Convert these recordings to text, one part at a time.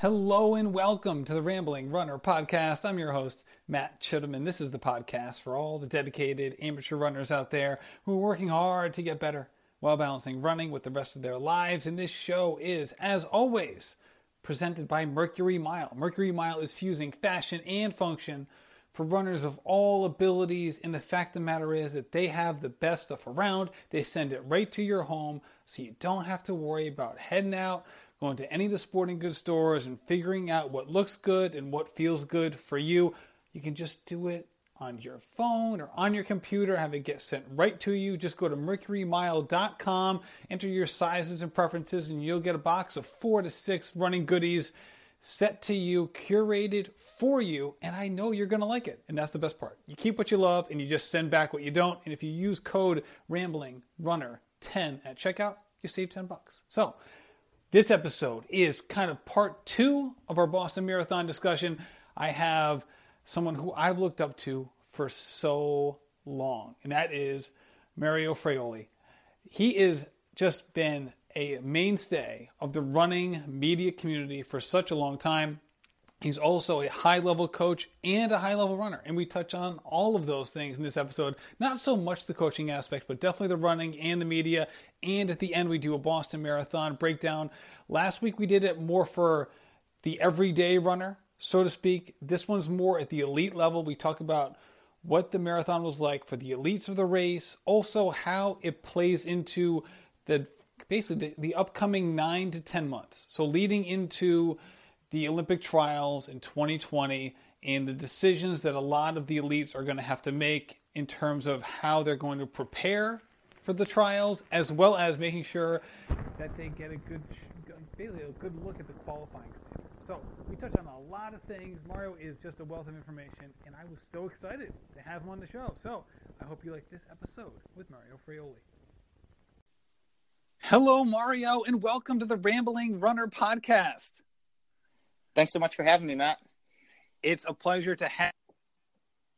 Hello and welcome to the Rambling Runner podcast. I'm your host, Matt Chittum, and this is the podcast for all the dedicated amateur runners out there who are working hard to get better while balancing running with the rest of their lives. And this show is, as always, presented by Mercury Mile. Mercury Mile is fusing fashion and function for runners of all abilities. And the fact of the matter is that they have the best stuff around. They send it right to your home so you don't have to worry about heading out going to any of the sporting goods stores and figuring out what looks good and what feels good for you. You can just do it on your phone or on your computer, have it get sent right to you. Just go to mercurymile.com, enter your sizes and preferences, and you'll get a box of four to six running goodies set to you, curated for you, and I know you're going to like it. And that's the best part. You keep what you love and you just send back what you don't. And if you use code Rambling Runner 10 at checkout, you save 10 bucks. So, this episode is kind of part two of our Boston Marathon discussion. I have someone who I've looked up to for so long, and that is Mario Fraioli. He has just been a mainstay of the running media community for such a long time. He's also a high level coach and a high level runner. And we touch on all of those things in this episode. Not so much the coaching aspect, but definitely the running and the media. And at the end, we do a Boston Marathon breakdown. Last week, we did it more for the everyday runner, so to speak. This one's more at the elite level. We talk about what the marathon was like for the elites of the race, also how it plays into the basically the, the upcoming nine to 10 months. So leading into the Olympic trials in 2020 and the decisions that a lot of the elites are going to have to make in terms of how they're going to prepare for the trials, as well as making sure that they get a good, basically a good look at the qualifying standard. So we touched on a lot of things. Mario is just a wealth of information, and I was so excited to have him on the show. So I hope you like this episode with Mario Fraioli. Hello, Mario, and welcome to the Rambling Runner podcast. Thanks so much for having me, Matt. It's a pleasure to have.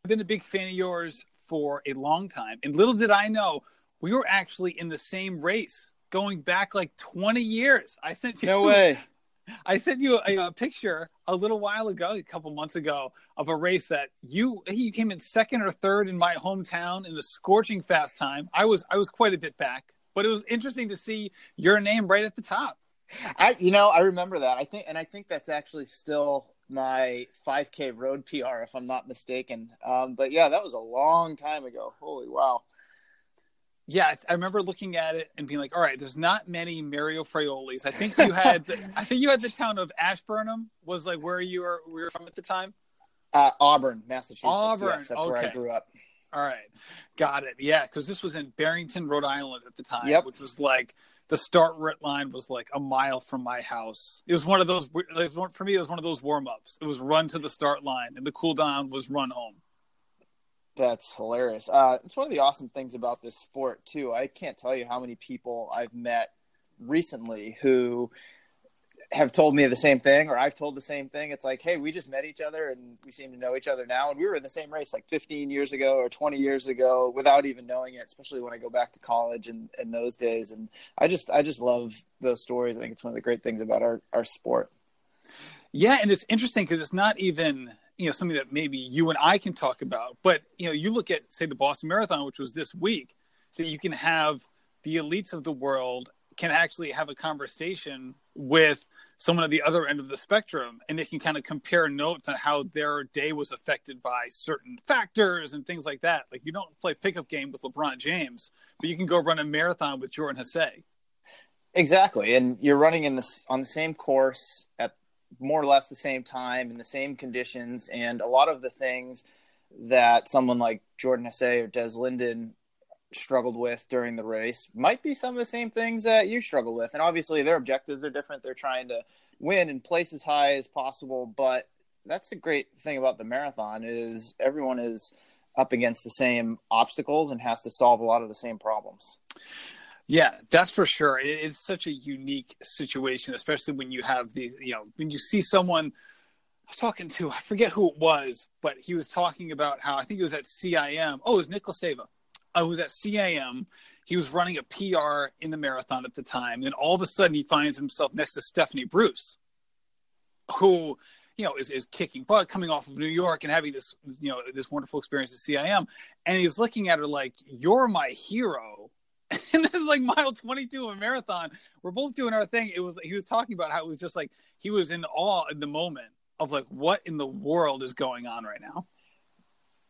I've been a big fan of yours for a long time, and little did I know we were actually in the same race going back like 20 years. I sent you no way. I sent you a, a, picture a little while ago, a couple months ago, of a race that you you came in second or third in my hometown in the scorching fast time. I was I was quite a bit back, but it was interesting to see your name right at the top. I, you know, I remember that. I think, and I think that's actually still my 5K road PR, if I'm not mistaken. Um, but yeah, that was a long time ago. Holy wow. Yeah, I remember looking at it and being like, "All right, there's not many Mario Fraiolis." I think you had, the, I think you had the town of Ashburnham was like where you were, we were from at the time. Uh, Auburn, Massachusetts. Auburn, yes, that's okay. where I grew up. All right, got it. Yeah, because this was in Barrington, Rhode Island at the time, yep. which was like the start line was like a mile from my house. It was one of those. for me, it was one of those warm ups. It was run to the start line, and the cool down was run home. That's hilarious. Uh, it's one of the awesome things about this sport too. I can't tell you how many people I've met recently who have told me the same thing or I've told the same thing. It's like, hey, we just met each other and we seem to know each other now. And we were in the same race like 15 years ago or 20 years ago without even knowing it, especially when I go back to college and in those days. And I just, I just love those stories. I think it's one of the great things about our, our sport. Yeah. And it's interesting because it's not even, you know, something that maybe you and I can talk about, but, you know, you look at, say, the Boston Marathon, which was this week, that you can have the elites of the world can actually have a conversation with someone at the other end of the spectrum and they can kind of compare notes on how their day was affected by certain factors and things like that. Like you don't play pickup game with LeBron James, but you can go run a marathon with Jordan Hasay. Exactly. And you're running in this on the same course at more or less the same time in the same conditions and a lot of the things that someone like Jordan Hasay or Des Linden struggled with during the race might be some of the same things that you struggle with. And obviously, their objectives are different. They're trying to win and place as high as possible. But that's a great thing about the marathon is everyone is up against the same obstacles and has to solve a lot of the same problems. Yeah, that's for sure. It's such a unique situation, especially when you have the, you know, when you see someone I was talking to, I forget who it was, but he was talking about how I think it was at CIM. Oh, it was Nick Listeva I was at CIM. He was running a PR in the marathon at the time. And all of a sudden, he finds himself next to Stephanie Bruce. who you know is, is kicking butt coming off of New York and having this you know this wonderful experience at CIM, and he's looking at her like you're my hero. And this is like mile 22 of a marathon. We're both doing our thing. It was he was talking about how it was just like he was in awe in the moment of like what in the world is going on right now.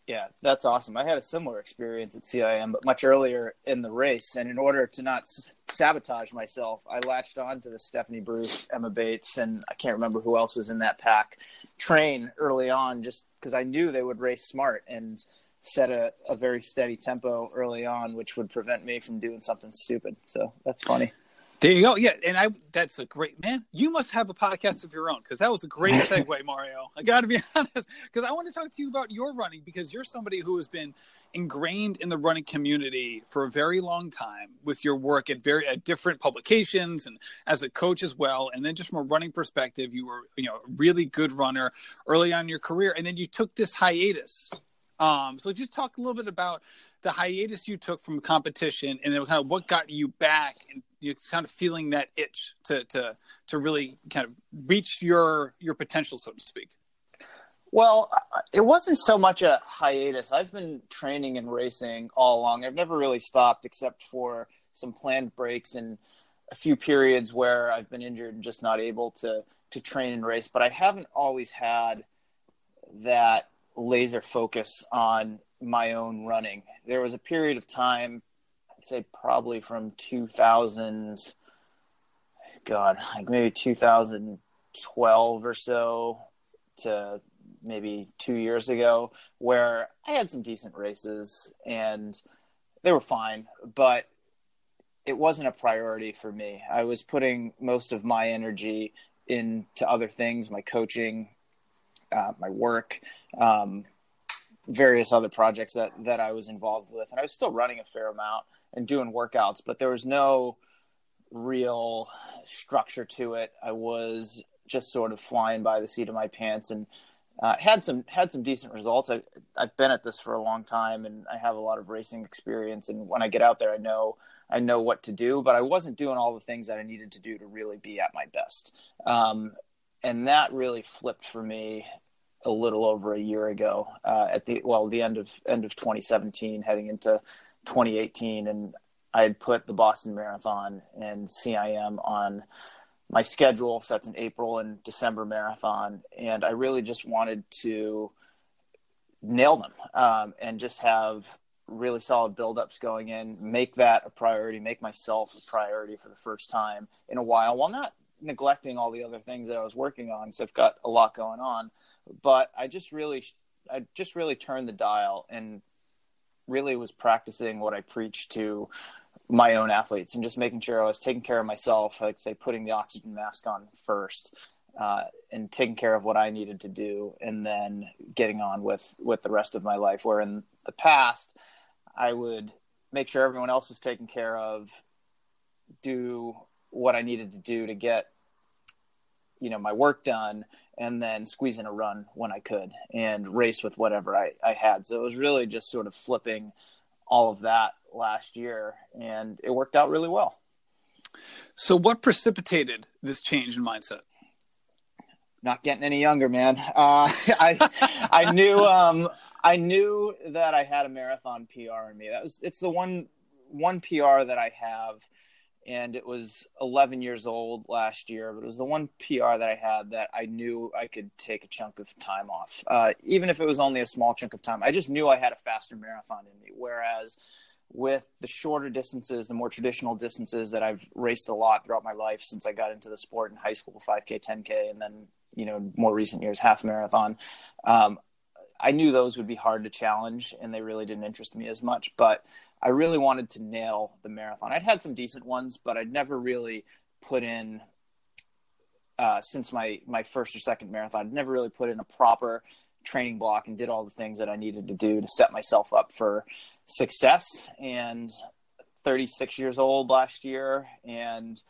Yeah, that's awesome. I had a similar experience at CIM, but much earlier in the race. And in order to not sabotage myself, I latched on to the Stephanie Bruce, Emma Bates, and I can't remember who else was in that pack train early on, just because I knew they would race smart and set a, a very steady tempo early on, which would prevent me from doing something stupid. So that's funny. There you go. Yeah, and I that's a great man. You must have a podcast of your own because that was a great segue, Mario. I got to be honest because I want to talk to you about your running because you're somebody who has been ingrained in the running community for a very long time with your work at very at different publications and as a coach as well. And then just from a running perspective, you were you know a really good runner early on in your career, and then you took this hiatus. Um, so just talk a little bit about the hiatus you took from competition and then kind of what got you back and you kind of feeling that itch to to to really kind of reach your your potential so to speak? Well it wasn't so much a hiatus. I've been training and racing all along. I've never really stopped except for some planned breaks and a few periods where i've been injured and just not able to to train and race. But i haven't always had that laser focus on my own running there was a period of time I'd say probably from 2000s, God, like maybe 2012 or so to maybe two years ago, where I had some decent races and they were fine, but it wasn't a priority for me. I was putting most of my energy into other things, my coaching, uh, my work, um, various other projects that that I was involved with, and I was still running a fair amount and doing workouts, but there was no real structure to it. I was just sort of flying by the seat of my pants and uh, had some had some decent results. I, I've been at this for a long time and I have a lot of racing experience. And when I get out there, I know I know what to do. But I wasn't doing all the things that I needed to do to really be at my best. Um, and that really flipped for me a little over a year ago uh, at the well the end of end of 2017, heading into 2018, and I had put the Boston Marathon and CIM on my schedule. So that's an April and December marathon, and I really just wanted to nail them um, and just have really solid buildups going in, make that a priority, make myself a priority for the first time in a while, while not neglecting all the other things that I was working on. So I've got a lot going on, but I just really, I just really turned the dial and really was practicing what I preached to my own athletes and just making sure I was taking care of myself, like say putting the oxygen mask on first, uh, and taking care of what I needed to do, and then getting on with with the rest of my life. Where in the past, I would make sure everyone else was taken care of, do what I needed to do to get you know my work done and then squeeze in a run when I could and race with whatever I, I had. So it was really just sort of flipping all of that last year and it worked out really well. So what precipitated this change in mindset? Not getting any younger, man. Uh, I I knew um, I knew that I had a marathon PR in me. That was it's the one one PR that I have and it was 11 years old last year, but it was the one PR that I had that I knew I could take a chunk of time off, uh, even if it was only a small chunk of time. I just knew I had a faster marathon in me. Whereas with the shorter distances, the more traditional distances that I've raced a lot throughout my life since I got into the sport in high school, 5K, 10K, and then, you know, more recent years, half marathon. Um, I knew those would be hard to challenge and they really didn't interest me as much. But I really wanted to nail the marathon. I'd had some decent ones, but I'd never really put in uh, since my my first or second marathon. I'd never really put in a proper training block and did all the things that I needed to do to set myself up for success. And 36 years old last year, and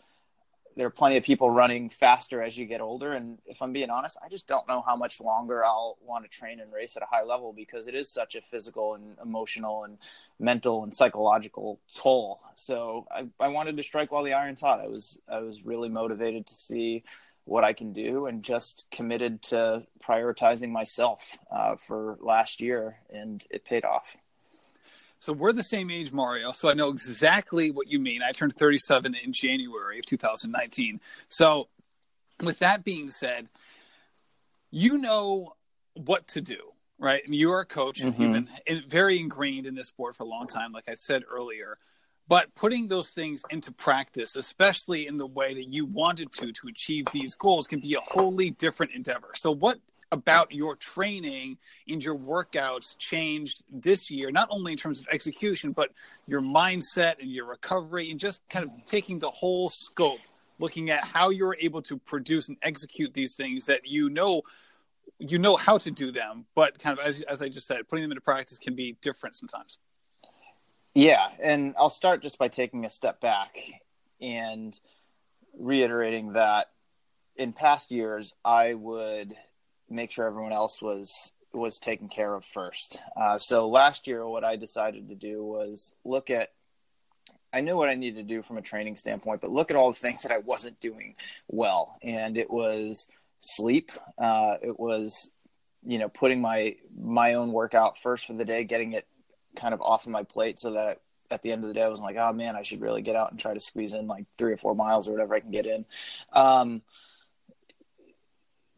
there are plenty of people running faster as you get older. And if I'm being honest, I just don't know how much longer I'll want to train and race at a high level because it is such a physical and emotional and mental and psychological toll. So I, I wanted to strike while the iron's hot. I was I was really motivated to see what I can do and just committed to prioritizing myself uh, for last year, and it paid off. So we're the same age, Mario. So I know exactly what you mean. I turned 37 in January of 2019. So, with that being said, you know what to do, right? I mean, you are a coach, mm-hmm. you've been very ingrained in this sport for a long time, like I said earlier. But putting those things into practice, especially in the way that you wanted to to achieve these goals, can be a wholly different endeavor. So, what about your training and your workouts changed this year, not only in terms of execution, but your mindset and your recovery, and just kind of taking the whole scope, looking at how you're able to produce and execute these things that you know you know how to do them, but kind of as as I just said, putting them into practice can be different sometimes. Yeah, and I'll start just by taking a step back and reiterating that in past years I would make sure everyone else was was taken care of first. Uh, so last year, what I decided to do was look at. I knew what I needed to do from a training standpoint, but look at all the things that I wasn't doing well, and it was sleep. Uh, it was, you know, putting my my own workout first for the day, getting it kind of off of my plate so that at the end of the day I was like, oh man, I should really get out and try to squeeze in like three or four miles or whatever I can get in. Um,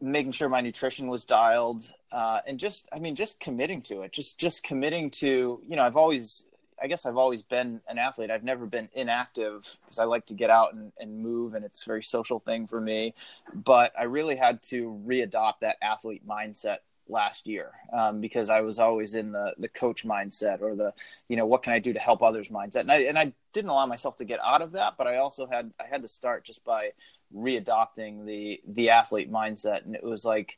making sure my nutrition was dialed uh, and just i mean just committing to it just just committing to you know i've always i guess i've always been an athlete. I've never been inactive because i like to get out and, and move and it's a very social thing for me. But i really had to readopt that athlete mindset last year um, because I was always in the the coach mindset or the you know what can I do to help others mindset? And I and I didn't allow myself to get out of that but I also had I had to start just by readopting the the athlete mindset. And it was like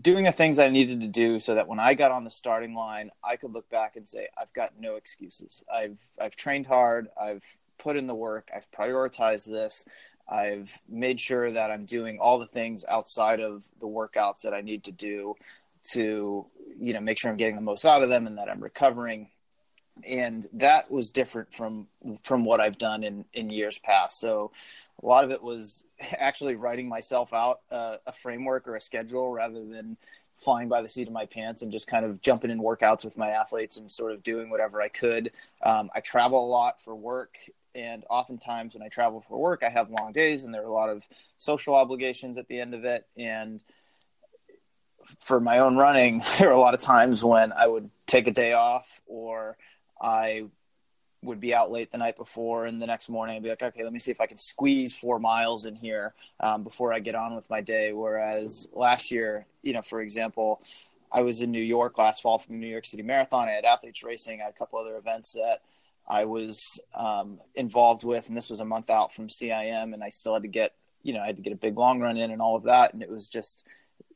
doing the things I needed to do so that when I got on the starting line I could look back and say I've got no excuses. I've I've trained hard. I've put in the work. I've prioritized this. I've made sure that I'm doing all the things outside of the workouts that I need to do to, you know, make sure I'm getting the most out of them and that I'm recovering. And that was different from from what I've done in in years past. So a lot of it was actually writing myself out a framework or a schedule rather than flying by the seat of my pants and just kind of jumping in workouts with my athletes and sort of doing whatever I could. Um, I travel a lot for work and oftentimes when I travel for work, I have long days, and there are a lot of social obligations at the end of it. And for my own running, there are a lot of times when I would take a day off, or I would be out late the night before, and the next morning I'd be like, okay, let me see if I can squeeze four miles in here um, before I get on with my day. Whereas last year, you know, for example, I was in New York last fall from the New York City Marathon. I had athletes racing. I had a couple other events that I was um, involved with, and this was a month out from CIM, and I still had to get, you know, I had to get a big long run in and all of that, and it was just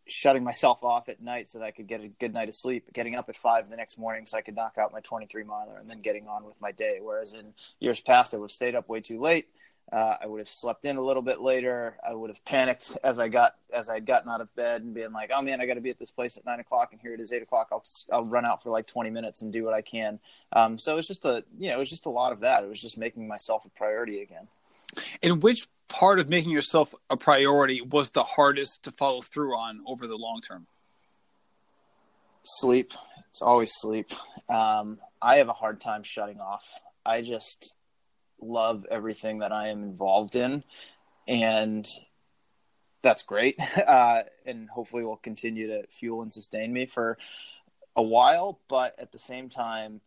shutting myself off at night so that I could get a good night of sleep, getting up at five the next morning so I could knock out my 23 miler, and then getting on with my day. Whereas in years past, I would have stayed up way too late, uh, I would have slept in a little bit later. I would have panicked as I got as I had gotten out of bed and being like, "Oh man, I got to be at this place at nine o'clock, and here it is eight o'clock. I'll I'll run out for like twenty minutes and do what I can." Um, so it was just a you know it was just a lot of that. It was just making myself a priority again. In which part of making yourself a priority was the hardest to follow through on over the long term? Sleep. It's always sleep. Um, I have a hard time shutting off. I just love everything that I am involved in, and that's great. Uh, and hopefully, will continue to fuel and sustain me for a while. But at the same time,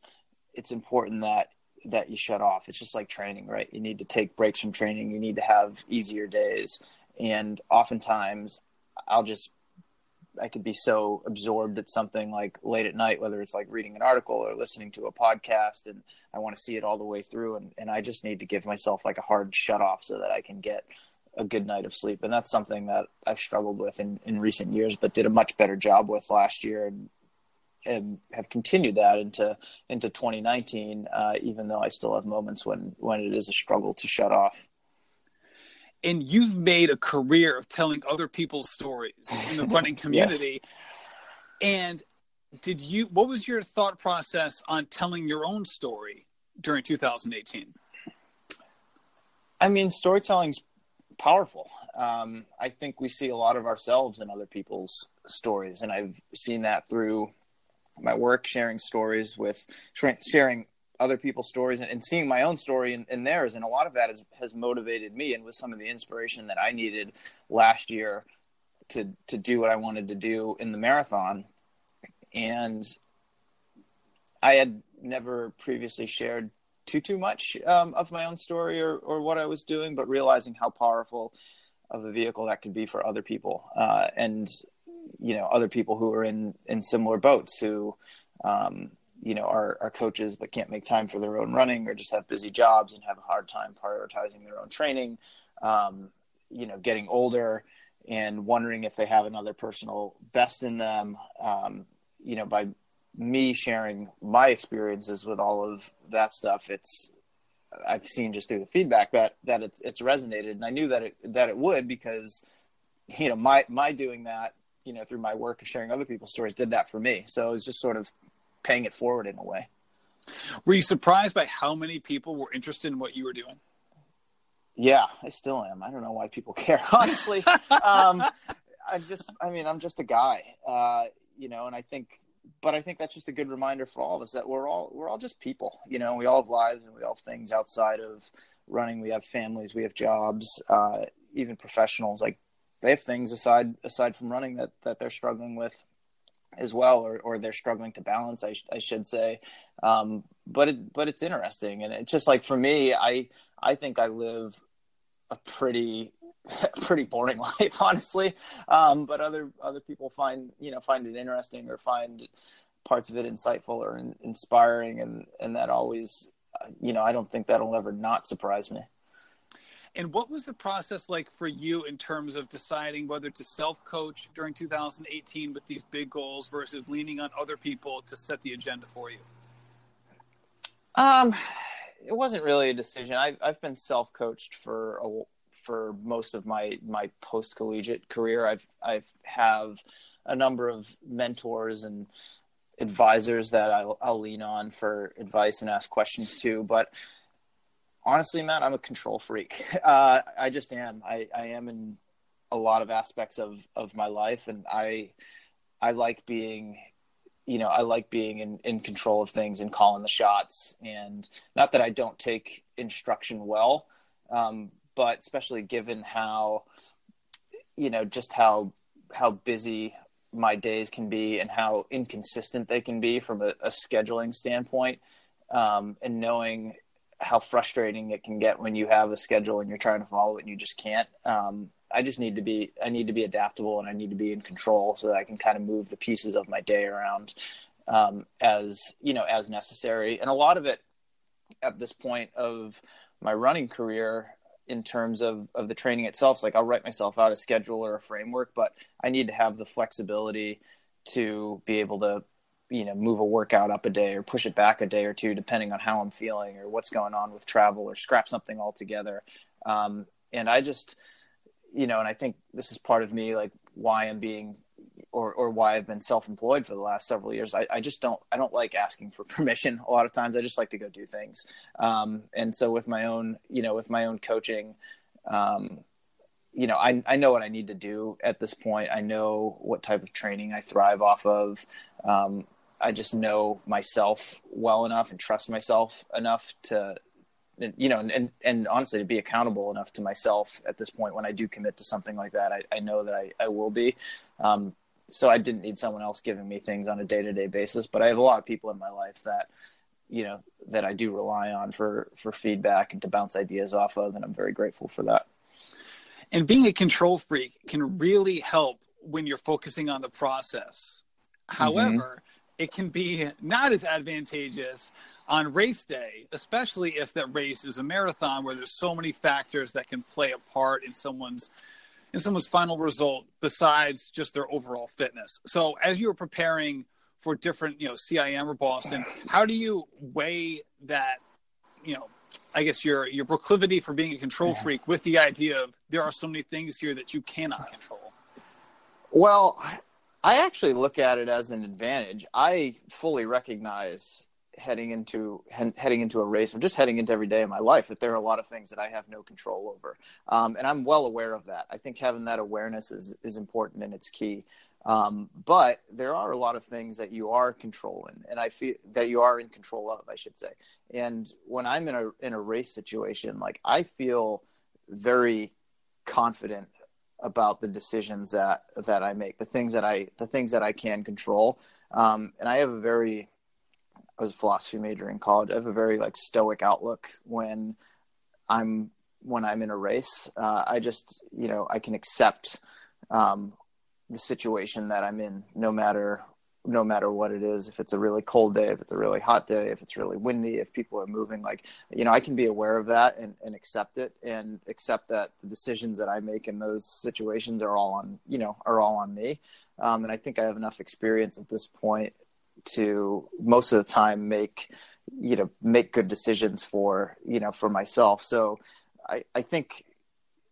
it's important that that you shut off. It's just like training, right? You need to take breaks from training. You need to have easier days, and oftentimes, I'll just I could be so absorbed at something like late at night, whether it's like reading an article or listening to a podcast, and I want to see it all the way through. And, and I just need to give myself like a hard shut off so that I can get a good night of sleep. And that's something that I've struggled with in, in recent years, but did a much better job with last year and, and have continued that into into 2019, uh, even though I still have moments when when it is a struggle to shut off and you've made a career of telling other people's stories in the running community. yes. And did you what was your thought process on telling your own story during 2018? I mean, storytelling's powerful. Um, I think we see a lot of ourselves in other people's stories, and I've seen that through my work, sharing stories with sharing other people's stories and, and seeing my own story in, in, theirs. And a lot of that has, has motivated me and was some of the inspiration that I needed last year to, to do what I wanted to do in the marathon. And I had never previously shared too, too much um, of my own story or, or what I was doing, but realizing how powerful of a vehicle that could be for other people. Uh, and, you know, other people who are in, in similar boats who, um, you know are, are coaches but can't make time for their own running or just have busy jobs and have a hard time prioritizing their own training um, you know getting older and wondering if they have another personal best in them um, you know by me sharing my experiences with all of that stuff it's i've seen just through the feedback that that it's, it's resonated. And i knew that it that it would because you know my my doing that you know through my work of sharing other people's stories did that for me so it was just sort of paying it forward in a way. Were you surprised by how many people were interested in what you were doing? Yeah, I still am. I don't know why people care, honestly. um, I just, I mean, I'm just a guy, uh, you know, and I think, but I think that's just a good reminder for all of us that we're all, we're all just people, you know, we all have lives and we all have things outside of running. We have families, we have jobs, uh, even professionals, like they have things aside, aside from running that, that they're struggling with as well, or, or they're struggling to balance, I, sh- I should say. Um, but it, but it's interesting, and it's just like for me, I I think I live a pretty pretty boring life, honestly. Um, but other other people find you know find it interesting or find parts of it insightful or in, inspiring, and and that always you know I don't think that'll ever not surprise me. And what was the process like for you in terms of deciding whether to self coach during 2018 with these big goals versus leaning on other people to set the agenda for you? Um, it wasn't really a decision. I, I've been self coached for a, for most of my my post collegiate career. I've I've have a number of mentors and advisors that I'll, I'll lean on for advice and ask questions to, but honestly, Matt, I'm a control freak. Uh, I just am. I, I am in a lot of aspects of, of my life, and I I like being, you know, I like being in, in control of things and calling the shots. And not that I don't take instruction well, um, but especially given how, you know, just how how busy my days can be and how inconsistent they can be from a, a scheduling standpoint, um, and knowing how frustrating it can get when you have a schedule and you're trying to follow it and you just can't. Um, I just need to be I need to be adaptable and I need to be in control so that I can kind of move the pieces of my day around um, as you know as necessary. And a lot of it at this point of my running career in terms of of the training itself, is like I'll write myself out a schedule or a framework, but I need to have the flexibility to be able to you know move a workout up a day or push it back a day or two depending on how i'm feeling or what's going on with travel or scrap something altogether um, and i just you know and i think this is part of me like why i'm being or or why i've been self-employed for the last several years i, I just don't i don't like asking for permission a lot of times i just like to go do things um, and so with my own you know with my own coaching um, you know, I, I know what I need to do at this point. I know what type of training I thrive off of. Um, I just know myself well enough and trust myself enough to, you know, and, and, honestly to be accountable enough to myself at this point when I do commit to something like that, I, I know that I, I will be. Um, so I didn't need someone else giving me things on a day to day basis, but I have a lot of people in my life that, you know, that I do rely on for, for feedback and to bounce ideas off of. And I'm very grateful for that. And being a control freak can really help when you're focusing on the process. Mm-hmm. However, it can be not as advantageous on race day, especially if that race is a marathon where there's so many factors that can play a part in someone's in someone's final result besides just their overall fitness. So as you were preparing for different, you know, CIM or Boston, how do you weigh that, you know, I guess your your proclivity for being a control freak with the idea of there are so many things here that you cannot control? Well, I actually look at it as an advantage. I fully recognize heading into he- heading into a race or just heading into every day of my life that there are a lot of things that I have no control over, um, and I'm well aware of that. I think having that awareness is is important and it's key. Um, but there are a lot of things that you are controlling, and I feel that you are in control of, I should say. And when I'm in a in a race situation, like I feel very confident about the decisions that that I make, the things that I the things that I can control. Um, and I have a very I was a philosophy major in college. I have a very like stoic outlook when I'm when I'm in a race. Uh, I just you know I can accept um, the situation that I'm in, no matter no matter what it is if it's a really cold day if it's a really hot day if it's really windy if people are moving like you know i can be aware of that and, and accept it and accept that the decisions that i make in those situations are all on you know are all on me. Um, and i think i have enough experience at this point to most of the time make you know make good decisions for you know for myself. So i i think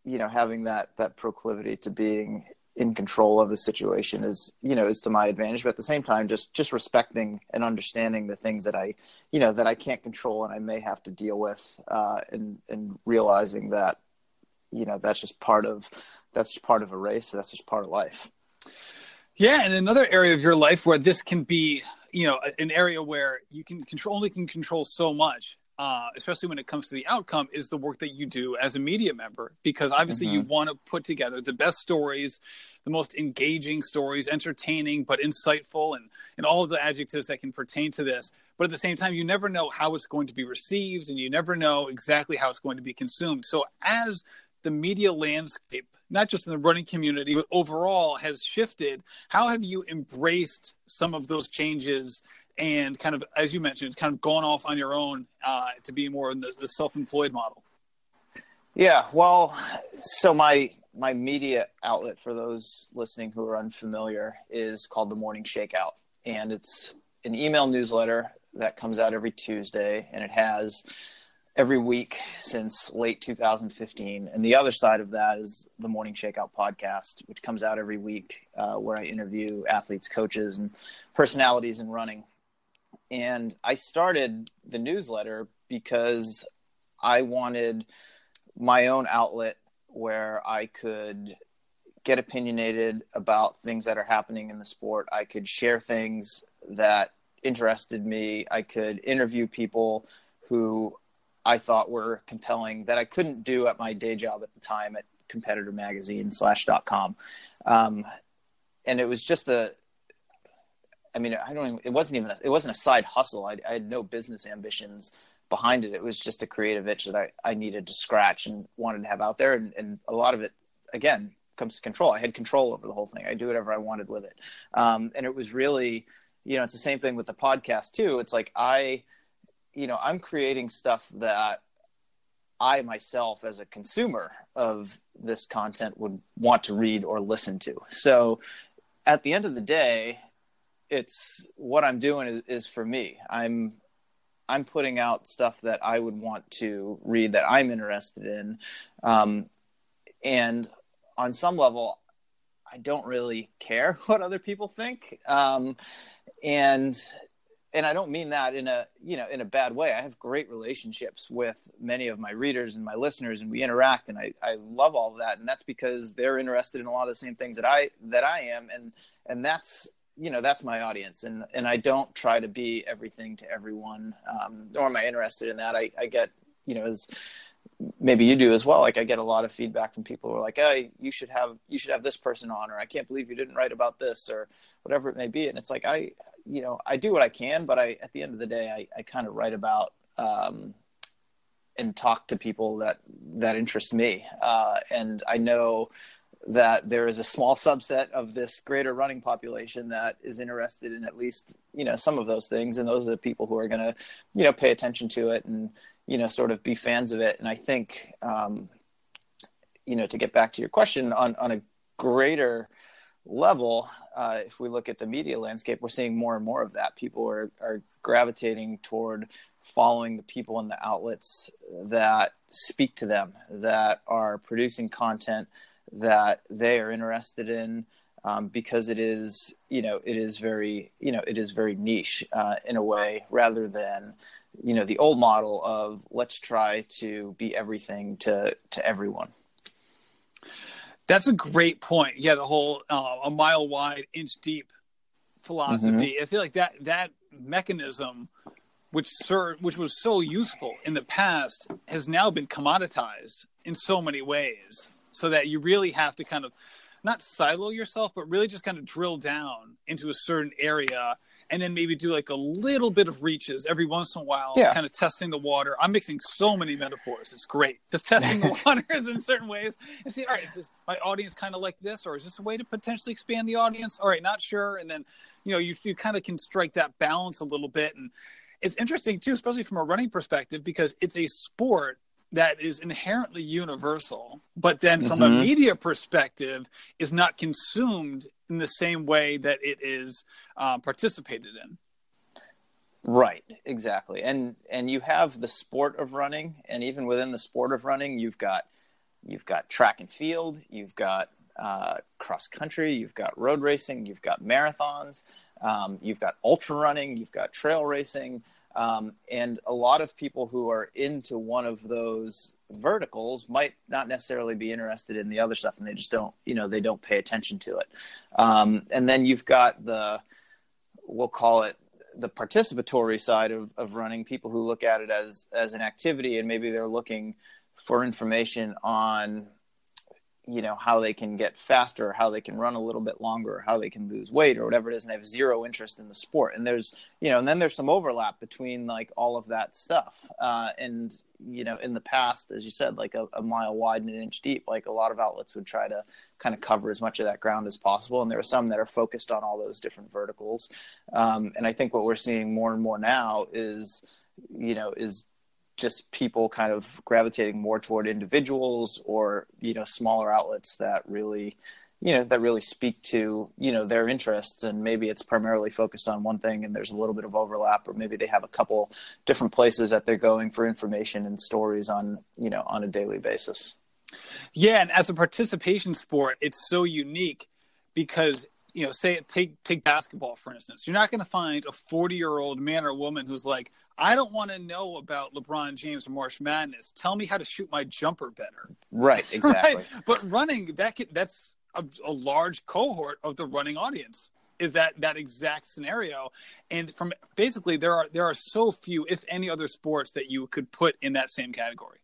you know having that that proclivity to being in control of the situation is you know is to my advantage but at the same time just just respecting and understanding the things that i you know that i can't control and i may have to deal with uh and and realizing that you know that's just part of that's just part of a race that's just part of life. Yeah and another area of your life where this can be you know an area where you can control only can control so much uh, especially when it comes to the outcome, is the work that you do as a media member. Because obviously, mm-hmm. you want to put together the best stories, the most engaging stories, entertaining but insightful, and and all of the adjectives that can pertain to this. But at the same time, you never know how it's going to be received, and you never know exactly how it's going to be consumed. So, as the media landscape not just in the running community, but overall has shifted. How have you embraced some of those changes and kind of, as you mentioned, kind of gone off on your own uh, to be more in the, the self-employed model? Yeah, well, so my my media outlet for those listening who are unfamiliar is called the Morning Shakeout, and it's an email newsletter that comes out every Tuesday, and it has every week since late 2015. And the other side of that is the Morning Shakeout podcast, which comes out every week, uh, where I interview athletes, coaches, and personalities in running. And I started the newsletter because I wanted my own outlet where I could get opinionated about things that are happening in the sport. I could share things that interested me. I could interview people who I thought were compelling that I couldn't do at my day job at the time at competitor magazine slash dot com. Um, and it was just a, I mean, I don't. Even, it wasn't even. A, it wasn't a side hustle. I, I, had no business ambitions behind it. It was just a creative itch that I, I needed to scratch and wanted to have out there. And, and a lot of it, again, comes to control. I had control over the whole thing. I do whatever I wanted with it. Um, and it was really, you know, it's the same thing with the podcast too. It's like I, you know, I'm creating stuff that I myself, as a consumer of this content, would want to read or listen to. So, at the end of the day, it's what I'm doing is, is for me. I'm I'm putting out stuff that I would want to read that I'm interested in, um, and on some level, I don't really care what other people think, um, and and I don't mean that in a you know in a bad way. I have great relationships with many of my readers and my listeners, and we interact, and I, I love all of that, and that's because they're interested in a lot of the same things that I that I am, and and that's you know that's my audience and and i don't try to be everything to everyone um, nor am i interested in that. I i get you know as maybe you do as well like i get a lot of feedback from people who are like hey you should have you should have this person on or i can't believe you didn't write about this or whatever it may be and it's like i you know i do what i can but i at the end of the day i, I kind of write about um, and talk to people that that interest me uh, and i know that there is a small subset of this greater running population that is interested in at least you know some of those things. And those are the people who are going to you know pay attention to it and you know sort of be fans of it. And i think um, you know to get back to your question on on a greater level uh, if we look at the media landscape we're seeing more and more of that. People are are gravitating toward following the people and the outlets that speak to them that are producing content that they are interested in um, because it is you know it is very you know it is very niche uh, in a way rather than you know the old model of let's try to be everything to to everyone. That's a great point. Yeah the whole uh, a mile wide inch deep philosophy. Mm-hmm. i feel like that that mechanism which served which was so useful in the past has now been commoditized in so many ways so that you really have to kind of not silo yourself, but really just kind of drill down into a certain area and then maybe do like a little bit of reaches every once in a while, yeah. kind of testing the water. I'm mixing so many metaphors. It's great. Just testing the waters in certain ways and see, all right, is my audience kind of like this, or is this a way to potentially expand the audience? All right, not sure. And then, you know, you, you kind of can strike that balance a little bit. And it's interesting too, especially from a running perspective, because it's a sport that is inherently universal, but then from mm-hmm. a media perspective is not consumed in the same way that it is uh, participated in. Right, exactly, and and you have the sport of running, and even within the sport of running, you've got you've got track and field, you've got uh, cross country, you've got road racing, you've got marathons, um, you've got ultra running, you've got trail racing. Um, and a lot of people who are into one of those verticals might not necessarily be interested in the other stuff and they just don't you know they don't pay attention to it. Um, and then you've got the we'll call it the participatory side of, of running people who look at it as as an activity and maybe they're looking for information on you know how they can get faster how they can run a little bit longer how they can lose weight or whatever it is and they have zero interest in the sport. And there's you know and then there's some overlap between like all of that stuff. Uh, and you know in the past as you said like a, a, mile wide and an inch deep like a lot of outlets would try to kind of cover as much of that ground as possible. And there are some that are focused on all those different verticals. Um, and i think what we're seeing more and more now is you know is just people kind of gravitating more toward individuals or you know smaller outlets that really you know that really speak to you know their interests. And maybe it's primarily focused on one thing and there's a little bit of overlap or maybe they have a couple different places that they're going for information and stories on you know on a daily basis. Yeah and as a participation sport it's so unique because you know, say take take basketball for instance. You're not going to find a 40 year old man or woman who's like, I don't want to know about LeBron James or March Madness. Tell me how to shoot my jumper better. Right, exactly. right? But running that can, that's a, a large cohort of the running audience is that that exact scenario and from basically there are there are so few if any other sports that you could put in that same category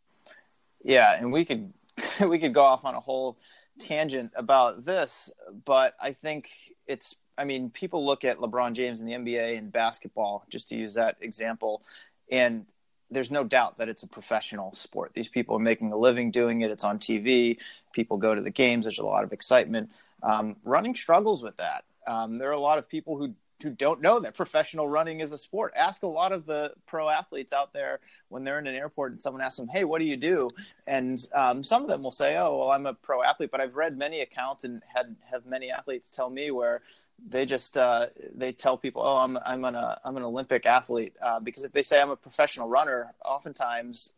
yeah and we could we could go off on a whole tangent about this, but I think it's. I mean, people look at LeBron James in the NBA and basketball, just to use that example, and there's no doubt that it's a professional sport. These people are making a living doing it. It's on TV. People go to the games. There's a lot of excitement. Um, running struggles with that. Um, there are a lot of people who who don't know that professional running is a sport. Ask a lot of the pro athletes out there when they're in an airport and someone asks them, "Hey, what do you do?" And um, some of them will say, "Oh, well, I'm a pro athlete." But I've read many accounts and had have many athletes tell me where they just uh, they tell people, "Oh, I'm I'm an uh, I'm an Olympic athlete," uh, because if they say I'm a professional runner, oftentimes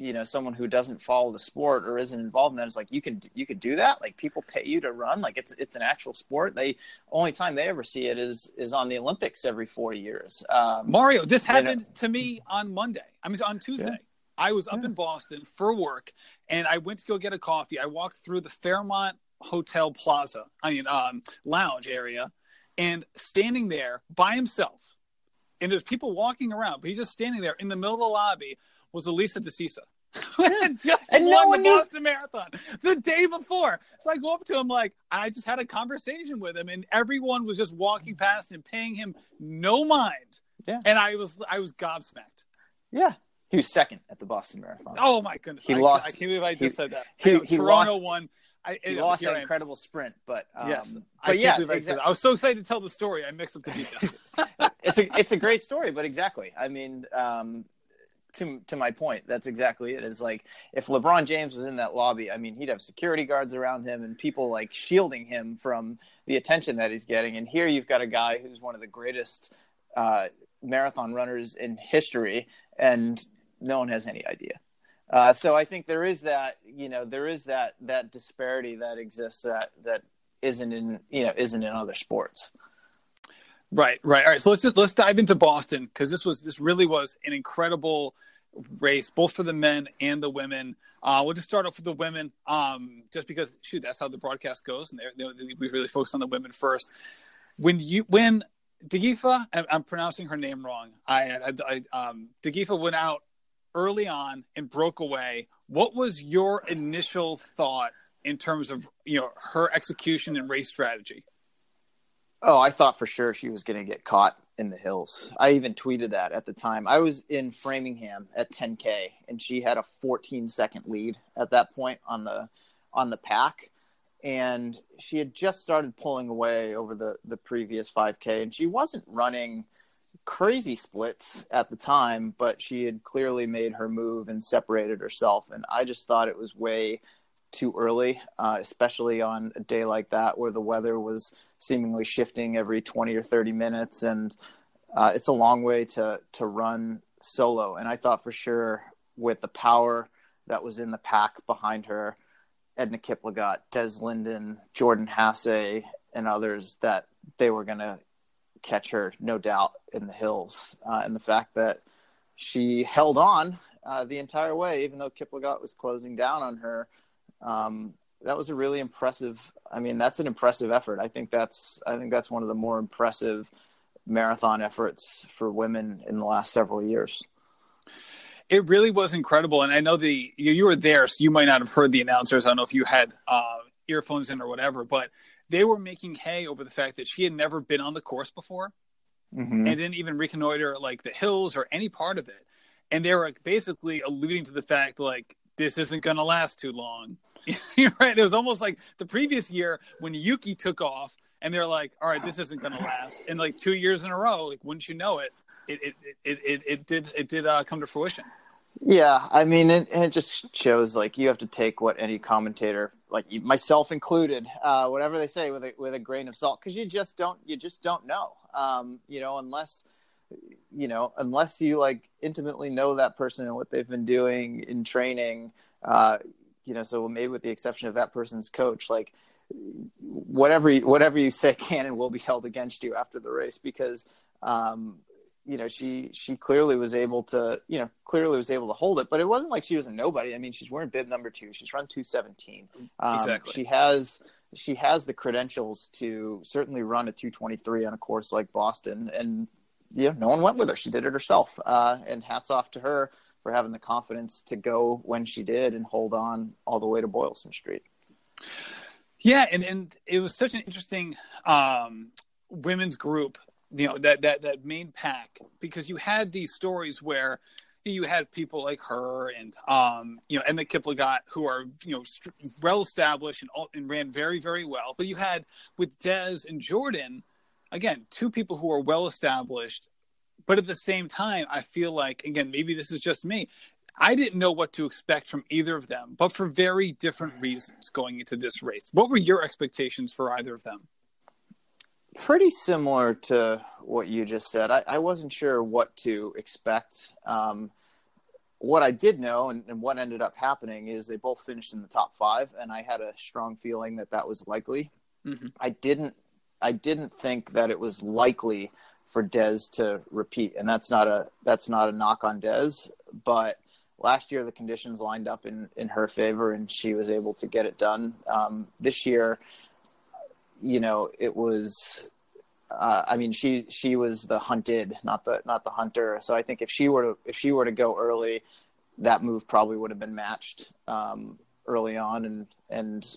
you know someone who doesn't follow the sport or isn't involved in that is like you can you could do that? Like people pay you to run? Like it's it's an actual sport? They only time they ever see it is is on the olympics every four years. Um, mario this happened to me on monday. I mean on tuesday. Yeah. i was up yeah. in boston for work and i went to go get a coffee. I walked through the fairmont hotel plaza i mean um, lounge area and standing there by himself and there's people walking around but he's just standing there in the middle of the lobby was Lelisa Desisa. just and won no the knew- Boston Marathon the day before. So I go up to him like I just had a conversation with him, and everyone was just walking past and paying him no mind. Yeah. And I was I was gobsmacked. Yeah. He was second at the Boston Marathon. Oh my goodness! He I, lost. I can't believe I just he, said that. He, he Cherono lost, won. I, he lost that incredible sprint, but um, yes, but I yeah, I, exactly. I was so excited to tell the story. I mixed up the details. it's a it's a great story, but exactly. I mean, um, to to my point, that's exactly it. Is like if LeBron James was in that lobby, I mean, he'd have security guards around him and people like shielding him from the attention that he's getting. And here you've got a guy who's one of the greatest uh, marathon runners in history, and no one has any idea. Uh, so I think there is that, you know, there is that that disparity that exists that that isn't in you know isn't in other sports. Right, right. All right. So let's just let's dive into Boston because this was this really was an incredible race, both for the men and the women. Uh, we'll just start off with the women, um, just because shoot, that's how the broadcast goes, and they're, we really focus on the women first. When you when Dagifa, I'm pronouncing her name wrong. I, I, I um, Dagifa went out early on and broke away. What was your initial thought in terms of you know her execution and race strategy? Oh, I thought for sure she was going to get caught in the hills. I even tweeted that at the time. I was in Framingham at 10k, and she had a 14 second lead at that point on the on the pack, and she had just started pulling away over the the previous 5k, and she wasn't running crazy splits at the time, but she had clearly made her move and separated herself, and I just thought it was way too early, uh, especially on a day like that where the weather was seemingly shifting every 20 or 30 minutes. And uh, it's a long way to, to run solo. And I thought for sure with the power that was in the pack behind her, Edna Kiplagat, Des Linden, Jordan Hasay, and others, that they were going to catch her, no doubt, in the hills. Uh, and the fact that she held on uh, the entire way, even though Kiplagat was closing down on her, um, that was a really impressive. I mean, that's an impressive effort. I think that's I think that's one of the more impressive marathon efforts for women in the last several years. It really was incredible, and I know the you, you were there, so you might not have heard the announcers. I don't know if you had uh, earphones in or whatever, but they were making hay over the fact that she had never been on the course before, mm-hmm. and didn't even reconnoiter like the hills or any part of it. And they were basically alluding to the fact like this isn't going to last too long You're right. It was almost like the previous year when Yuki took off, and they're like, "All right, this isn't going to last." And like two years in a row, like wouldn't you know it, it it it it, it did it did uh, come to fruition. Yeah, I mean, it, it just shows like you have to take what any commentator, like myself included, uh, whatever they say with a with a grain of salt, because you just don't you just don't know, um, you know, unless you know unless you like intimately know that person and what they've been doing in training. Uh, you know, so maybe with the exception of that person's coach, like whatever whatever you say can and will be held against you after the race because um, you know she she clearly was able to you know clearly was able to hold it but it wasn't like she was a nobody. I mean she's wearing bib number two. She's run 217 um, exactly. she has she has the credentials to certainly run a 223 on a course like boston. And you know no one went with her. She did it herself. Uh, and hats off to her for having the confidence to go when she did and hold on all the way to Boylston Street. Yeah, and and it was such an interesting um, women's group, you know, that that that main pack because you had these stories where you had people like her and um, you know Edna Kiplagat who are you know st- well established and, and ran very very well, but you had with Des and Jordan again two people who are well established but at the same time, I feel like, again, maybe this is just me. I didn't know what to expect from either of them, but for very different reasons going into this race. What were your expectations for either of them? Pretty similar to what you just said. I, I wasn't sure what to expect. Um, what I did know and, and, what ended up happening is they both finished in the top five, and I had a strong feeling that that was likely. Mm-hmm. I didn't. I didn't think that it was likely for Des to repeat, and that's not a that's not a knock on Des, but last year the conditions lined up in in her favor, and she was able to get it done. Um, this year, you know, it was. Uh, I mean, she she was the hunted, not the not the hunter. So I think if she were to if she were to go early, that move probably would have been matched um, early on, and and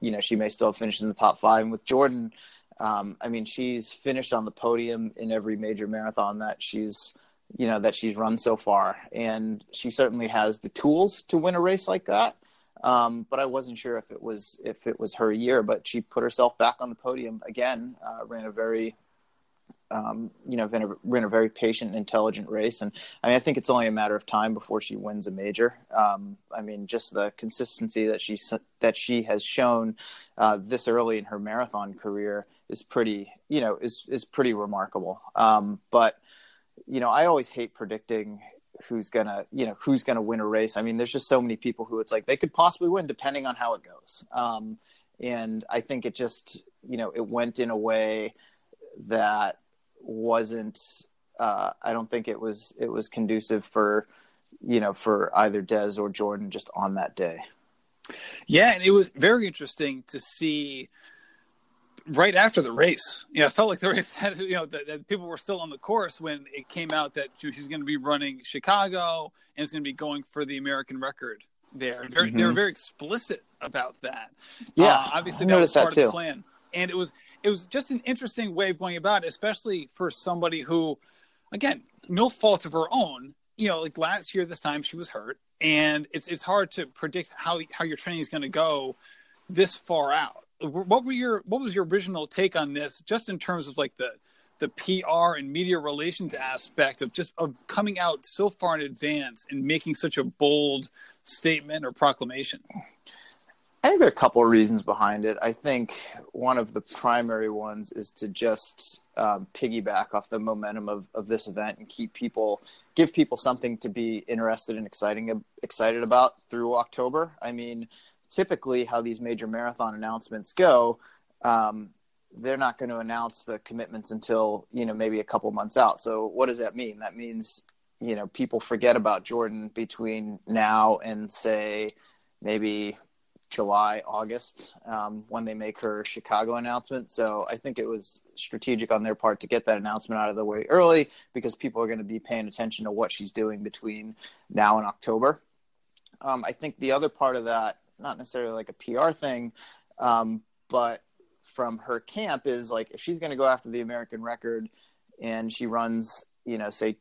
you know she may still have finished in the top five. And with Jordan, um, I mean, she's finished on the podium in every major marathon that she's, you know, that she's run so far, and she certainly has the tools to win a race like that. Um, but I wasn't sure if it was if it was her year. But she put herself back on the podium again. Uh, ran a very um, you know, been a, ran a very patient, intelligent race, and I mean, I think it's only a matter of time before she wins a major. Um, I mean, just the consistency that she that she has shown uh, this early in her marathon career is pretty, you know, is is pretty remarkable. Um, but you know, I always hate predicting who's gonna, you know, who's gonna win a race. I mean, there's just so many people who it's like they could possibly win depending on how it goes. Um, and I think it just you know it went in a way that wasn't. Uh, I don't think it was it was conducive for you know for either Des or Jordan just on that day. Yeah, and it was very interesting to see right after the race. You know, it felt like the race had, you know, that, that people were still on the course when it came out that she, she's going to be running Chicago and it's going to be going for the American record there. Very, mm-hmm. They were very explicit about that. Yeah, uh, obviously that was part that of the plan, and it was it was just an interesting way of going about it, especially for somebody who, again, no fault of her own. You know, like last year this time she was hurt, and it's it's hard to predict how how your training is going to go this far out. What were your what was your original take on this, just in terms of like the the PR and media relations aspect of just of coming out so far in advance and making such a bold statement or proclamation? I think there are a couple of reasons behind it. I think one of the primary ones is to just um, piggyback off the momentum of, of this event and keep people, give people something to be interested and exciting, excited about through October. I mean, typically how these major marathon announcements go, um, they're not going to announce the commitments until you know maybe a couple months out. So what does that mean? That means you know people forget about Jordan between now and say maybe July, August um, when they make her Chicago announcement. So I think it was strategic on their part to get that announcement out of the way early because people are going to be paying attention to what she's doing between now and October. Um, I think the other part of that, not necessarily like a PR thing, um, but from her camp is like if she's going to go after the American record and she runs, you know, say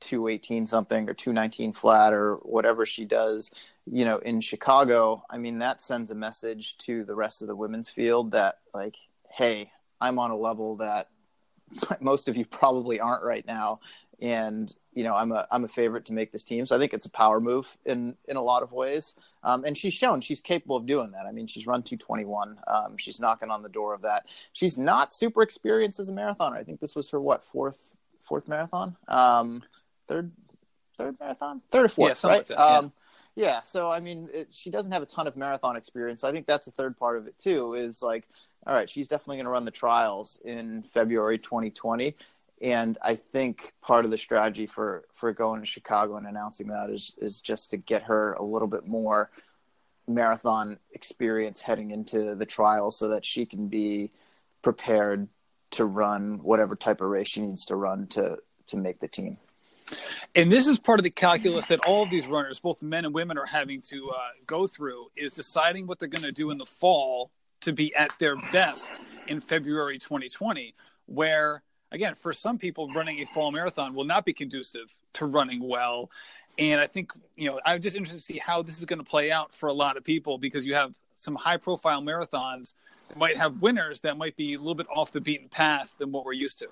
218 something or 219 flat or whatever she does, you know, in Chicago, I mean, that sends a message to the rest of the women's field that, like, hey, I'm on a level that most of you probably aren't right now. And, you know, I'm a, I'm a favorite to make this team. So I think it's a power move in, in a lot of ways. Um, and she's shown she's capable of doing that. I mean, she's run 221. Um, she's knocking on the door of that. She's not super experienced as a marathoner. I think this was her, what, fourth, fourth marathon? Um, third third marathon, third or fourth, yeah, right? Like that, yeah. Um, yeah. So I mean, it, she doesn't have a ton of marathon experience. So I think that's a third part of it too. Is like, all right, she's definitely going to run the trials in February 2020, and I think part of the strategy for for going to Chicago and announcing that is is just to get her a little bit more marathon experience heading into the trials, so that she can be prepared to run whatever type of race she needs to run to to make the team. And this is part of the calculus that all of these runners, both men and women, are having to uh, go through is deciding what they're going to do in the fall to be at their best in February 2020. Where, again, for some people, running a fall marathon will not be conducive to running well. And I think, you know, I'm just interested to see how this is going to play out for a lot of people because you have some high profile marathons that might have winners that might be a little bit off the beaten path than what we're used to.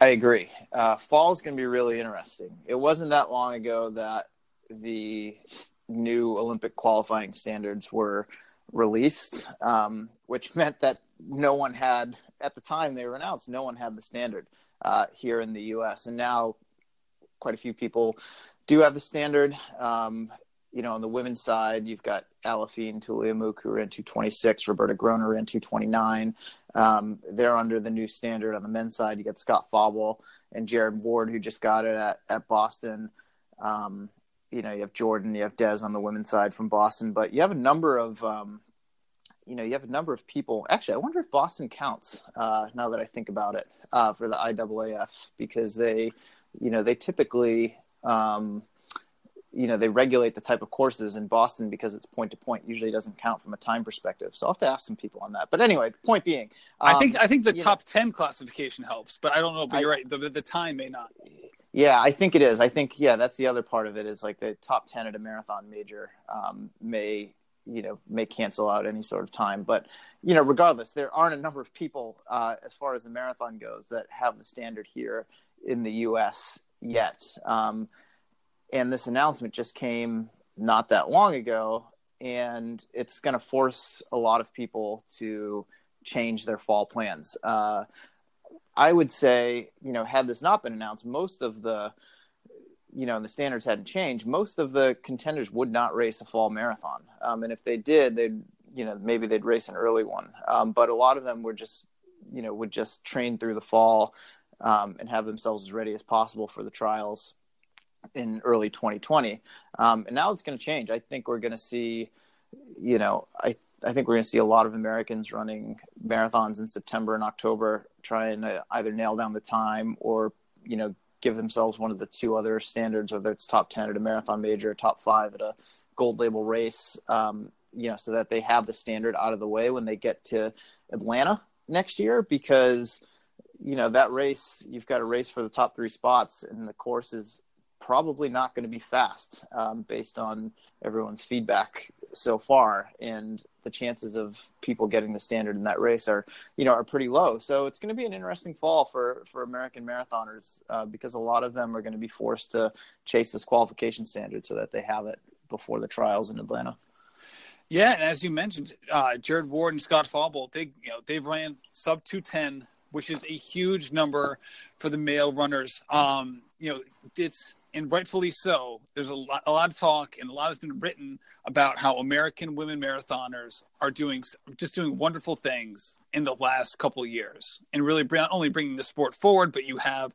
I agree. Uh, fall is going to be really interesting. It wasn't that long ago that the new Olympic qualifying standards were released, um, which meant that no one had, at the time they were announced, no one had the standard uh, here in the U.S. And now quite a few people do have the standard. Um, you know, on the women's side, you've got Aliphine Tuliamuk, who ran 226, Roberta Groner ran 229. Um, they're under the new standard. On the men's side, you got Scott Fauble and Jared Ward, who just got it at, at Boston. Um, you know, you have Jordan, you have Des on the women's side from Boston, but you have a number of, um, you know, you have a number of people. Actually, I wonder if Boston counts uh, now that I think about it uh, for the IAAF because they, you know, they typically, um, you know they regulate the type of courses in Boston because it's point to point. Usually doesn't count from a time perspective. So I'll have to ask some people on that. But anyway, point being, um, I think I think the top know, ten classification helps, but I don't know. But I, you're right. The, the time may not. Yeah, I think it is. I think yeah, that's the other part of it is like the top ten at a marathon major um, may you know may cancel out any sort of time. But you know regardless there aren't a number of people uh, as far as the marathon goes that have the standard here in the us yet. Um, and this announcement just came not that long ago and it's going to force a lot of people to change their fall plans. Uh, i would say you know had this not been announced most of the you know and the standards hadn't changed most of the contenders would not race a fall marathon um, and if they did they'd you know maybe they'd race an early one. Um, but a lot of them were just you know would just train through the fall um, and have themselves as ready as possible for the trials in early 2020. Um, and now it's going to change. I think we're going to see, you know, I I think we're going to see a lot of Americans running marathons in September and October, trying to either nail down the time or you know give themselves one of the two other standards, whether it's top 10 at a marathon major or top five at a gold label race, um, you know, so that they have the standard out of the way when they get to Atlanta next year because, you know, that race, you've got a race for the top three spots and the course is probably not going to be fast um, based on everyone's feedback so far and the chances of people getting the standard in that race are you know are pretty low. So it's going to be an interesting fall for for american marathoners uh, because a lot of them are going to be forced to chase this qualification standard so that they have it before the trials in atlanta. Yeah and as you mentioned uh, jared ward and scott fauble they you know they've ran sub 210 which is a huge number for the male runners. Um, you know it's and rightfully so. There's a lot, a lot of talk, and a lot has been written about how American women marathoners are doing just doing wonderful things in the last couple years, and really not only bringing the sport forward, but you have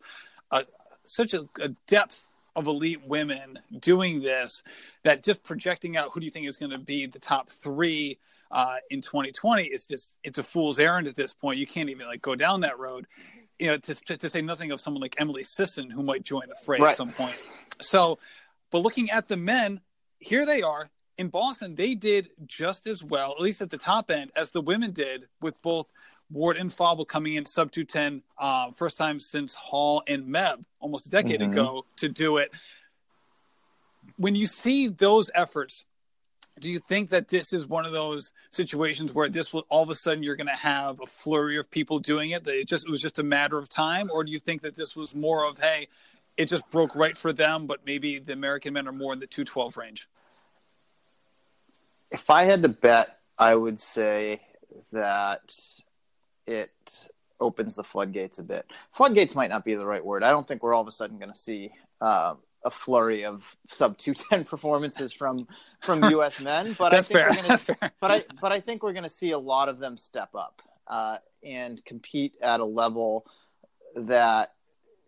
a, such a, a depth of elite women doing this that just projecting out who do you think is going to be the top three uh, in 2020 is just it's a fool's errand at this point. You can't even like go down that road you know, to, to say nothing of someone like Emily Sisson who might join the fray right. at some point. So, but looking at the men, here they are in Boston. They did just as well, at least at the top end, as the women did with both Ward and Fauble coming in sub 210, uh, first time since Hall and Meb almost a decade mm-hmm. ago to do it. When you see those efforts do you think that this is one of those situations where this will all of a sudden you're going to have a flurry of people doing it that it just it was just a matter of time? Or do you think that this was more of hey it just broke right for them but maybe the american men are more in the 212 range? If i had to bet i would say that it opens the floodgates a bit. Floodgates might not be the right word. I don't think we're all of a sudden going to see um, a flurry of sub 210 performances from from US men but I think fair. we're gonna, That's fair. but I but I think we're going to see a lot of them step up uh, and compete at a level that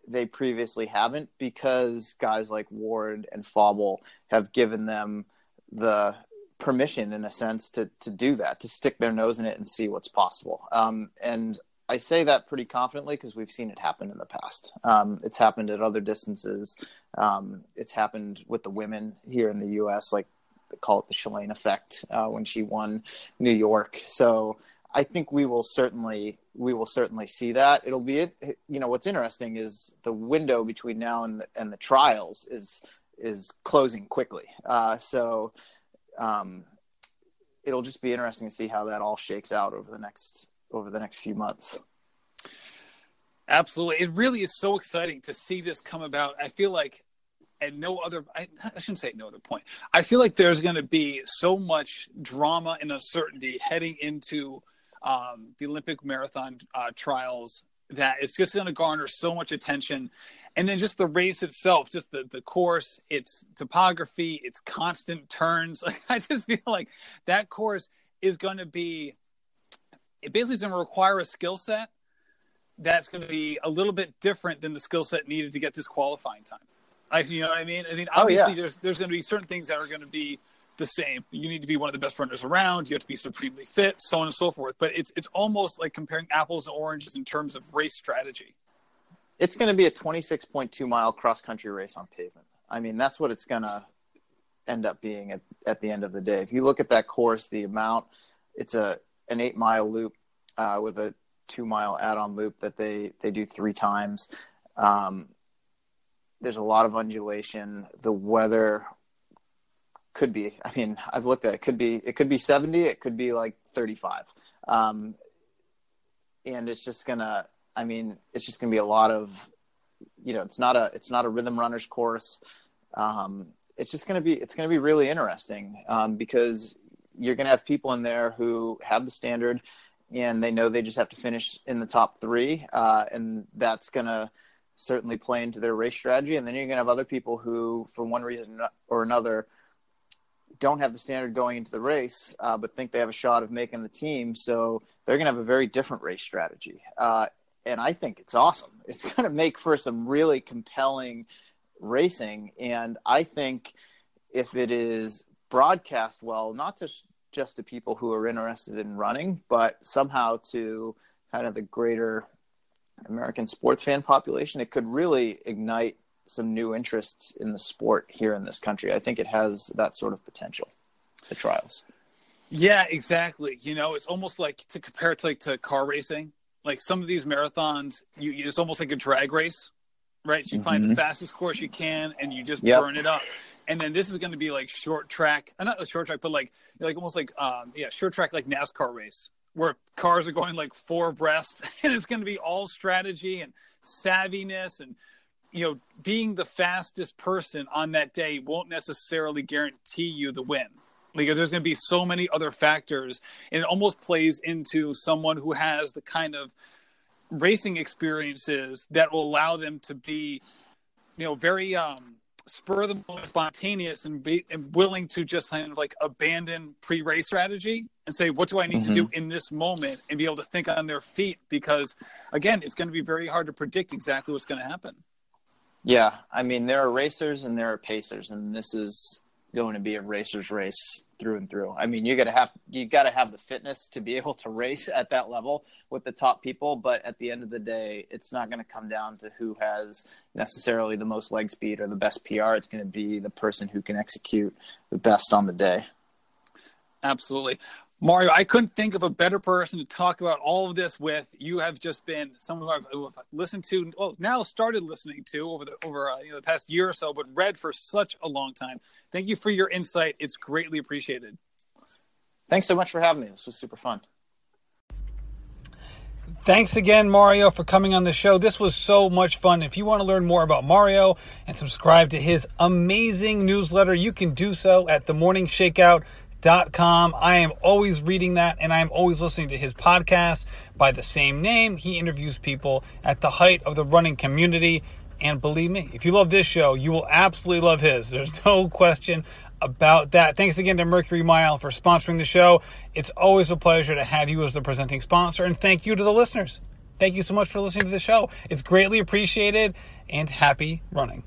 they previously haven't because guys like Ward and Fauble have given them the permission in a sense to to do that to stick their nose in it and see what's possible um, and I say that pretty confidently because we've seen it happen in the past. Um, it's happened at other distances. Um, it's happened with the women here in the U.S., like they call it the Shalane effect uh, when she won New York. So I think we will certainly we will certainly see that. It'll be. You know what's interesting is the window between now and the, and the trials is is closing quickly. Uh, so um, it'll just be interesting to see how that all shakes out over the next over the next few months. Absolutely. It really is so exciting to see this come about. I feel like at no other I, I shouldn't say no other point. I feel like there's going to be so much drama and uncertainty heading into um, the Olympic marathon uh, trials that it's just going to garner so much attention. And then just the race itself, just the, the course, its topography, its constant turns. Like I just feel like that course is going to be it basically is going to require a skill set that's going to be a little bit different than the skill set needed to get this qualifying time. I, you know what I mean? I mean, obviously, oh, yeah. there's there's going to be certain things that are going to be the same. You need to be one of the best runners around. You have to be supremely fit, so on and so forth. But it's it's almost like comparing apples and oranges in terms of race strategy. It's going to be a 26.2 mile cross country race on pavement. I mean, that's what it's going to end up being at, at the end of the day. If you look at that course, the amount, it's a an eight mile loop uh, with a two mile add on loop that they, they do three times. Um, there's a lot of undulation. The weather could be, I mean, I've looked at it, could be, it could be 70, it could be like 35. Um, and it's just gonna, I mean, it's just gonna be a lot of, you know, it's not a, it's not a rhythm runners course. Um, it's just gonna be, it's gonna be really interesting um, because you're going to have people in there who have the standard and they know they just have to finish in the top three, uh, and that's going to certainly play into their race strategy. And then you're going to have other people who, for one reason or another, don't have the standard going into the race, uh, but think they have a shot of making the team. So they're going to have a very different race strategy. Uh, and I think it's awesome. It's going to make for some really compelling racing. And I think if it is broadcast well, not just just to people who are interested in running, but somehow to kind of the greater American sports fan population, it could really ignite some new interests in the sport here in this country. I think it has that sort of potential. The trials. Yeah, exactly. You know, it's almost like to compare it to like to car racing. Like some of these marathons, you it's almost like a drag race, right? So you mm-hmm. find the mm-hmm. fastest course you can, and you just yep. burn it up. And then this is going to be like short track, uh, not a short track, but like like almost like um yeah, short track like NASCAR race where cars are going like four abreast, and it's going to be all strategy and savviness and you know, being the fastest person on that day won't necessarily guarantee you the win because there's going to be so many other factors and it almost plays into someone who has the kind of racing experiences that will allow them to be you know very um spur of the moment spontaneous and be and willing to just kind of like abandon pre-race strategy and say what do i need mm-hmm. to do mm-hmm. in this moment and be able to think on their feet because again it's going to be very hard to predict exactly what's going to happen yeah, I mean there are racers and there are pacers, and this is going to be a racer's race through and through. I mean, you got to have you got to have the fitness to be able to race at that level with the top people, but at the end of the day, it's not going to come down to who has necessarily the most leg speed or the best PR. It's going to be the person who can execute the best on the day. Absolutely. Mario, I couldn't think of a better person to talk about all of this with. You have just been someone who I've listened to, well, now started listening to over the over uh, you know, the past year or so, but read for such a long time. Thank you for your insight. It's greatly appreciated. Thanks so much for having me. This was super fun. Thanks again, Mario, for coming on the show. This was so much fun. If you want to learn more about Mario and subscribe to his amazing newsletter, you can do so at the Morning Shakeout com. I am always reading that and I am always listening to his podcast by the same name. He interviews people at the height of the running community. And believe me, if you love this show, you will absolutely love his. There's no question about that. Thanks again to Mercury Mile for sponsoring the show. It's always a pleasure to have you as the presenting sponsor. And thank you to the listeners. Thank you so much for listening to the show. It's greatly appreciated and happy running.